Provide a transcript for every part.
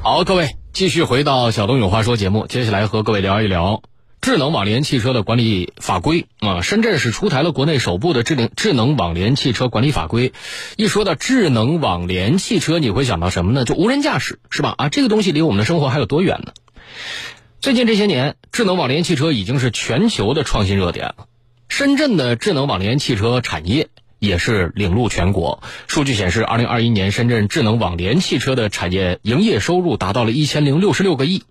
好，各位继续回到小东有话说节目，接下来和各位聊一聊智能网联汽车的管理法规啊。深圳市出台了国内首部的智能智能网联汽车管理法规。一说到智能网联汽车，你会想到什么呢？就无人驾驶是吧？啊，这个东西离我们的生活还有多远呢？最近这些年，智能网联汽车已经是全球的创新热点了。深圳的智能网联汽车产业。也是领路全国。数据显示，二零二一年深圳智能网联汽车的产业营业收入达到了一千零六十六个亿。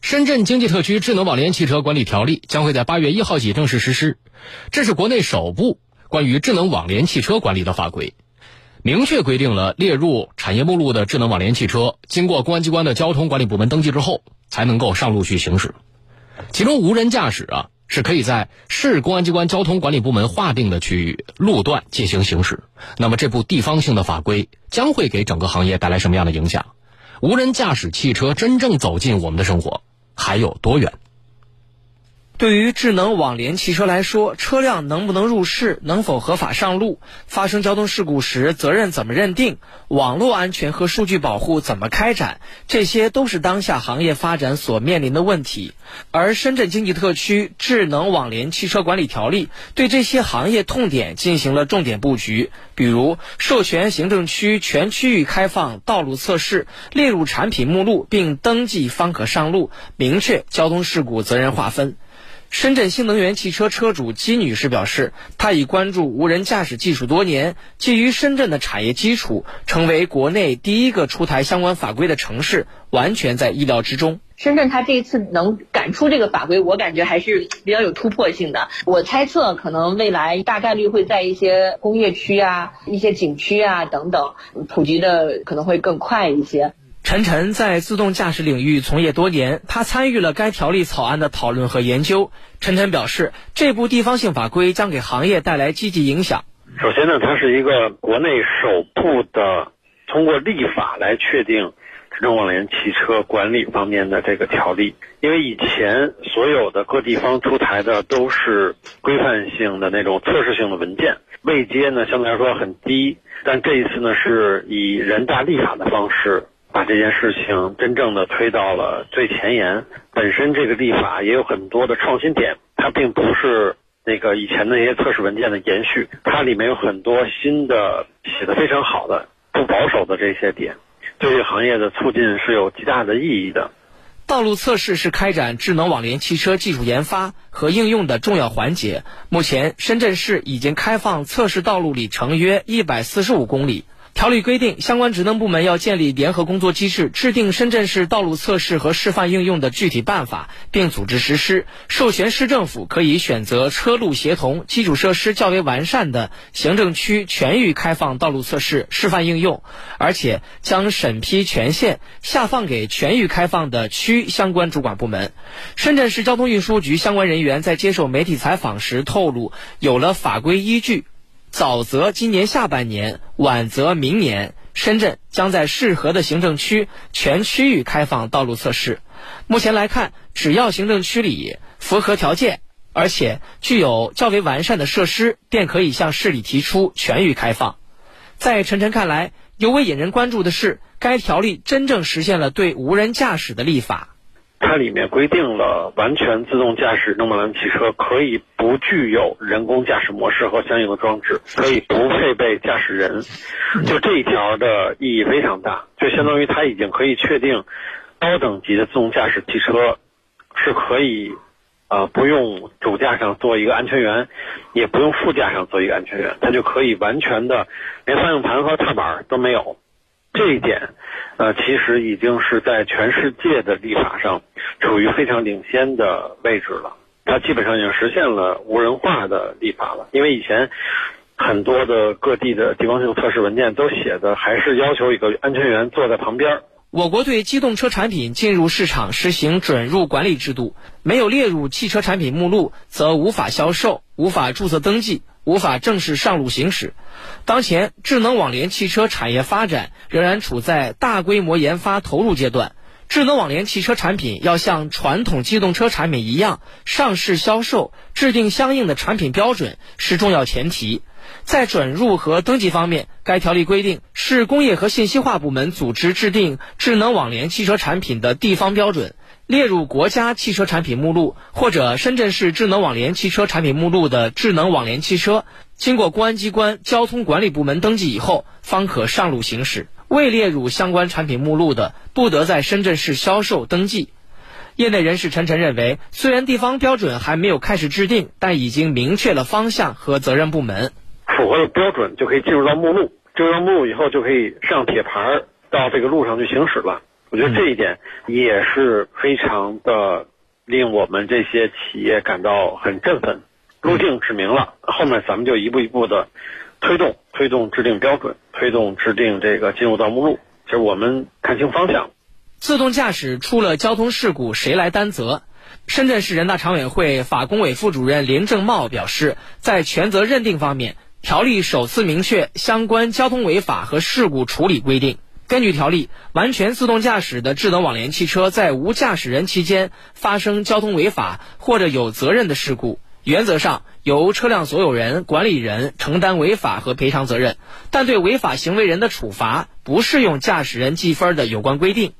深圳经济特区智能网联汽车管理条例将会在八月一号起正式实施，这是国内首部关于智能网联汽车管理的法规，明确规定了列入产业目录的智能网联汽车，经过公安机关的交通管理部门登记之后，才能够上路去行驶。其中无人驾驶啊。是可以在市公安机关交通管理部门划定的区域路段进行行驶。那么，这部地方性的法规将会给整个行业带来什么样的影响？无人驾驶汽车真正走进我们的生活还有多远？对于智能网联汽车来说，车辆能不能入市，能否合法上路，发生交通事故时责任怎么认定，网络安全和数据保护怎么开展，这些都是当下行业发展所面临的问题。而深圳经济特区智能网联汽车管理条例对这些行业痛点进行了重点布局，比如授权行政区全区域开放道路测试，列入产品目录并登记方可上路，明确交通事故责任划分。深圳新能源汽车车主姬女士表示，她已关注无人驾驶技术多年，基于深圳的产业基础，成为国内第一个出台相关法规的城市，完全在意料之中。深圳它这一次能赶出这个法规，我感觉还是比较有突破性的。我猜测，可能未来大概率会在一些工业区啊、一些景区啊等等普及的可能会更快一些。陈晨在自动驾驶领域从业多年，他参与了该条例草案的讨论和研究。陈晨表示，这部地方性法规将给行业带来积极影响。首先呢，它是一个国内首部的通过立法来确定智能网联汽车管理方面的这个条例。因为以前所有的各地方出台的都是规范性的那种测试性的文件，位阶呢相对来说很低。但这一次呢，是以人大立法的方式。把这件事情真正的推到了最前沿。本身这个立法也有很多的创新点，它并不是那个以前那些测试文件的延续，它里面有很多新的写的非常好的、不保守的这些点，对于行业的促进是有极大的意义的。道路测试是开展智能网联汽车技术研发和应用的重要环节。目前，深圳市已经开放测试道路里程约一百四十五公里。条例规定，相关职能部门要建立联合工作机制，制定深圳市道路测试和示范应用的具体办法，并组织实施。授权市政府可以选择车路协同、基础设施较为完善的行政区全域开放道路测试示范应用，而且将审批权限下放给全域开放的区相关主管部门。深圳市交通运输局相关人员在接受媒体采访时透露，有了法规依据。早则今年下半年，晚则明年，深圳将在适合的行政区全区域开放道路测试。目前来看，只要行政区里符合条件，而且具有较为完善的设施，便可以向市里提出全域开放。在陈晨看来，尤为引人关注的是，该条例真正实现了对无人驾驶的立法。它里面规定了完全自动驾驶诺曼兰汽车可以不具有人工驾驶模式和相应的装置，可以不配备驾驶人。就这一条的意义非常大，就相当于它已经可以确定高等级的自动驾驶汽车是可以，呃，不用主驾上做一个安全员，也不用副驾上做一个安全员，它就可以完全的连方向盘和踏板都没有。这一点，呃，其实已经是在全世界的立法上处于非常领先的位置了。它基本上已经实现了无人化的立法了。因为以前很多的各地的地方性测试文件都写的还是要求一个安全员坐在旁边。我国对机动车产品进入市场实行准入管理制度，没有列入汽车产品目录，则无法销售、无法注册登记。无法正式上路行驶。当前，智能网联汽车产业发展仍然处在大规模研发投入阶段。智能网联汽车产品要像传统机动车产品一样上市销售，制定相应的产品标准是重要前提。在准入和登记方面，该条例规定，市工业和信息化部门组织制定智能网联汽车产品的地方标准，列入国家汽车产品目录或者深圳市智能网联汽车产品目录的智能网联汽车，经过公安机关交通管理部门登记以后，方可上路行驶。未列入相关产品目录的，不得在深圳市销售登记。业内人士陈晨认为，虽然地方标准还没有开始制定，但已经明确了方向和责任部门。符合了标准就可以进入到目录，进入到目录以后就可以上铁牌到这个路上去行驶了。我觉得这一点也是非常的令我们这些企业感到很振奋。路径指明了，后面咱们就一步一步的推动，推动制定标准，推动制定这个进入到目录。其实我们看清方向。自动驾驶出了交通事故，谁来担责？深圳市人大常委会法工委副主任林正茂表示，在权责认定方面。条例首次明确相关交通违法和事故处理规定。根据条例，完全自动驾驶的智能网联汽车在无驾驶人期间发生交通违法或者有责任的事故，原则上由车辆所有人、管理人承担违法和赔偿责任，但对违法行为人的处罚不适用驾驶人记分的有关规定。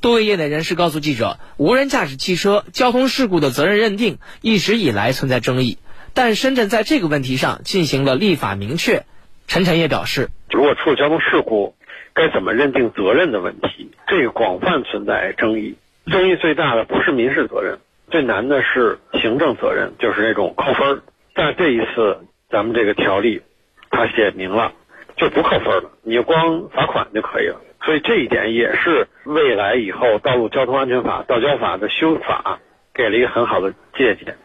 多位业内人士告诉记者，无人驾驶汽车交通事故的责任认定一直以来存在争议。但深圳在这个问题上进行了立法明确。陈晨也表示，如果出了交通事故，该怎么认定责任的问题，这个广泛存在争议。争议最大的不是民事责任，最难的是行政责任，就是那种扣分儿。但这一次，咱们这个条例，它写明了，就不扣分了，你就光罚款就可以了。所以这一点也是未来以后道路交通安全法、道交法的修法给了一个很好的借鉴。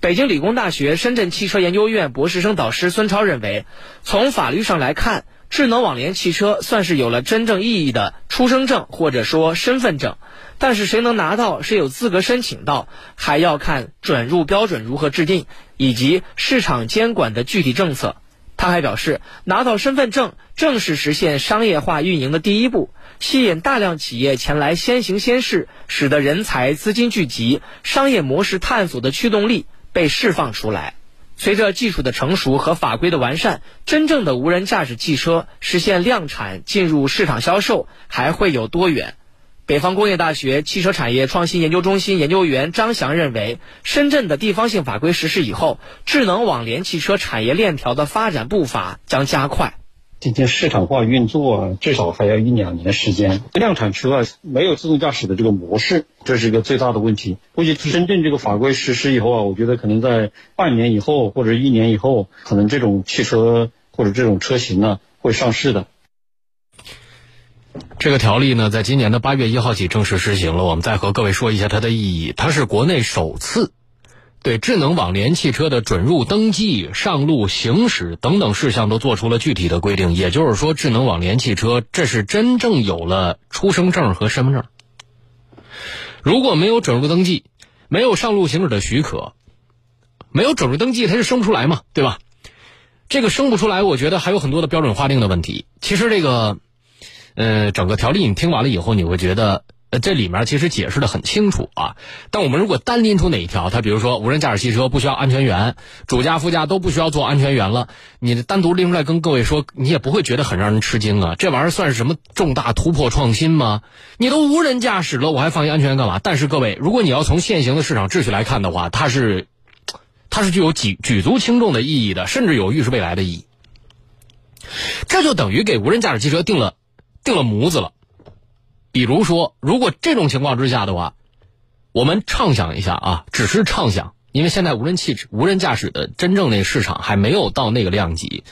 北京理工大学深圳汽车研究院博士生导师孙超认为，从法律上来看，智能网联汽车算是有了真正意义的出生证或者说身份证，但是谁能拿到，谁有资格申请到，还要看准入标准如何制定以及市场监管的具体政策。他还表示，拿到身份证正是实现商业化运营的第一步，吸引大量企业前来先行先试，使得人才、资金聚集、商业模式探索的驱动力。被释放出来。随着技术的成熟和法规的完善，真正的无人驾驶汽车实现量产进入市场销售还会有多远？北方工业大学汽车产业创新研究中心研究员张翔认为，深圳的地方性法规实施以后，智能网联汽车产业链条的发展步伐将加快。进行市场化运作，至少还要一两年时间。量产车啊，没有自动驾驶的这个模式，这是一个最大的问题。估计深圳这个法规实施以后啊，我觉得可能在半年以后或者一年以后，可能这种汽车或者这种车型呢会上市的。这个条例呢，在今年的八月一号起正式实行了。我们再和各位说一下它的意义，它是国内首次。对智能网联汽车的准入、登记、上路行驶等等事项都做出了具体的规定。也就是说，智能网联汽车这是真正有了出生证和身份证。如果没有准入登记，没有上路行驶的许可，没有准入登记，它是生不出来嘛，对吧？这个生不出来，我觉得还有很多的标准划定的问题。其实这个，呃，整个条例你听完了以后，你会觉得。呃，这里面其实解释的很清楚啊。但我们如果单拎出哪一条，它比如说无人驾驶汽车不需要安全员，主驾副驾都不需要做安全员了，你单独拎出来跟各位说，你也不会觉得很让人吃惊啊。这玩意儿算是什么重大突破创新吗？你都无人驾驶了，我还放一安全员干嘛？但是各位，如果你要从现行的市场秩序来看的话，它是，它是具有举举足轻重的意义的，甚至有预示未来的意义。这就等于给无人驾驶汽车定了定了模子了。比如说，如果这种情况之下的话，我们畅想一下啊，只是畅想，因为现在无人汽车、无人驾驶的真正那个市场还没有到那个量级，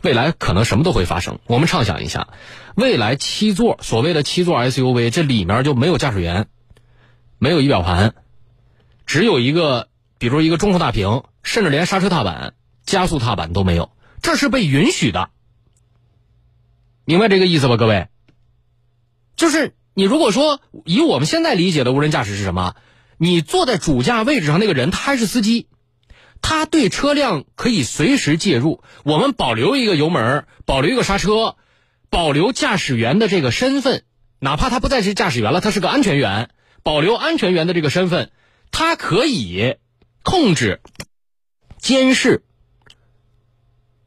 未来可能什么都会发生。我们畅想一下，未来七座所谓的七座 SUV，这里面就没有驾驶员，没有仪表盘，只有一个，比如一个中控大屏，甚至连刹车踏板、加速踏板都没有，这是被允许的，明白这个意思吧，各位？就是你如果说以我们现在理解的无人驾驶是什么？你坐在主驾位置上那个人，他还是司机，他对车辆可以随时介入。我们保留一个油门，保留一个刹车，保留驾驶员的这个身份，哪怕他不再是驾驶员了，他是个安全员，保留安全员的这个身份，他可以控制、监视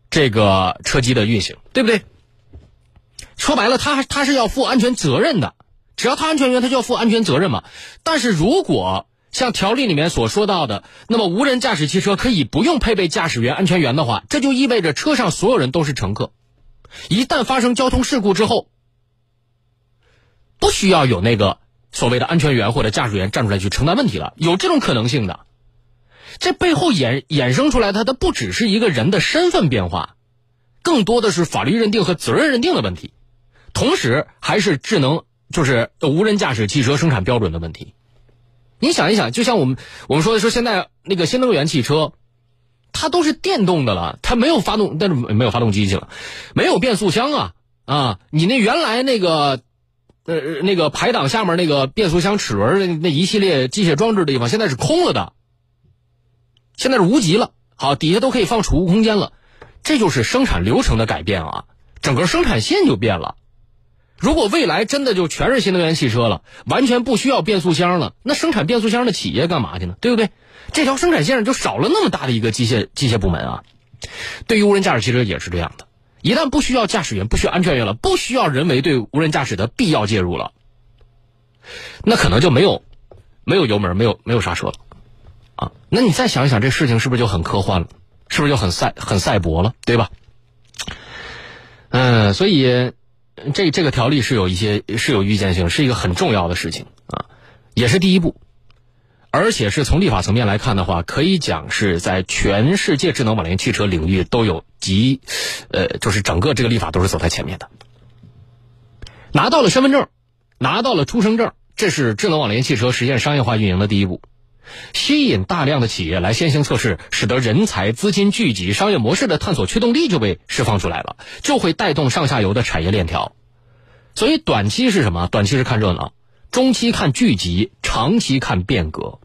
这个车机的运行，对不对？说白了，他他是要负安全责任的，只要他安全员，他就要负安全责任嘛。但是如果像条例里面所说到的，那么无人驾驶汽车可以不用配备驾驶员、安全员的话，这就意味着车上所有人都是乘客。一旦发生交通事故之后，不需要有那个所谓的安全员或者驾驶员站出来去承担问题了，有这种可能性的。这背后衍衍生出来，它的不只是一个人的身份变化，更多的是法律认定和责任认定的问题，同时还是智能就是无人驾驶汽车生产标准的问题。你想一想，就像我们我们说的说现在那个新能源汽车，它都是电动的了，它没有发动，但是没有发动机去了，没有变速箱啊啊！你那原来那个呃那个排档下面那个变速箱齿轮那那一系列机械装置的地方，现在是空了的。现在是无极了，好，底下都可以放储物空间了，这就是生产流程的改变啊，整个生产线就变了。如果未来真的就全是新能源汽车了，完全不需要变速箱了，那生产变速箱的企业干嘛去呢？对不对？这条生产线上就少了那么大的一个机械机械部门啊。对于无人驾驶汽车也是这样的，一旦不需要驾驶员、不需要安全员了，不需要人为对无人驾驶的必要介入了，那可能就没有没有油门、没有没有刹车了。啊，那你再想一想，这事情是不是就很科幻了？是不是就很赛很赛博了？对吧？嗯，所以这这个条例是有一些是有预见性，是一个很重要的事情啊，也是第一步，而且是从立法层面来看的话，可以讲是在全世界智能网联汽车领域都有极，呃，就是整个这个立法都是走在前面的。拿到了身份证，拿到了出生证，这是智能网联汽车实现商业化运营的第一步。吸引大量的企业来先行测试，使得人才、资金聚集，商业模式的探索驱动力就被释放出来了，就会带动上下游的产业链条。所以短期是什么？短期是看热闹，中期看聚集，长期看变革。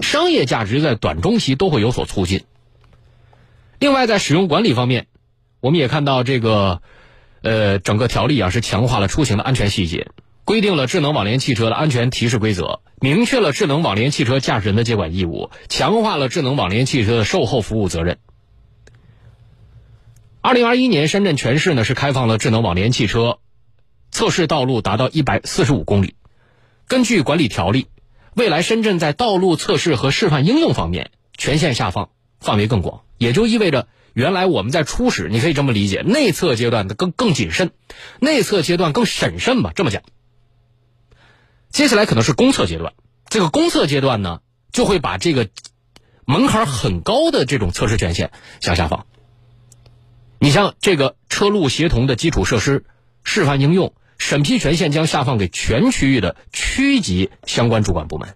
商业价值在短中期都会有所促进。另外，在使用管理方面，我们也看到这个，呃，整个条例啊是强化了出行的安全细节。规定了智能网联汽车的安全提示规则，明确了智能网联汽车驾驶人的接管义务，强化了智能网联汽车的售后服务责任。二零二一年，深圳全市呢是开放了智能网联汽车测试道路达到一百四十五公里。根据管理条例，未来深圳在道路测试和示范应用方面权限下放，范围更广，也就意味着原来我们在初始，你可以这么理解，内测阶段的更更谨慎，内测阶段更审慎吧，这么讲。接下来可能是公测阶段，这个公测阶段呢，就会把这个门槛很高的这种测试权限向下放。你像这个车路协同的基础设施示范应用审批权限将下放给全区域的区级相关主管部门，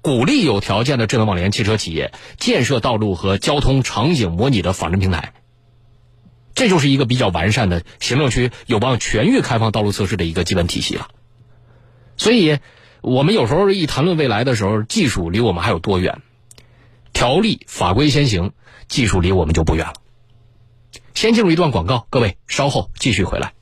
鼓励有条件的智能网联汽车企业建设道路和交通场景模拟的仿真平台。这就是一个比较完善的行政区有望全域开放道路测试的一个基本体系了。所以，我们有时候一谈论未来的时候，技术离我们还有多远？条例法规先行，技术离我们就不远了。先进入一段广告，各位稍后继续回来。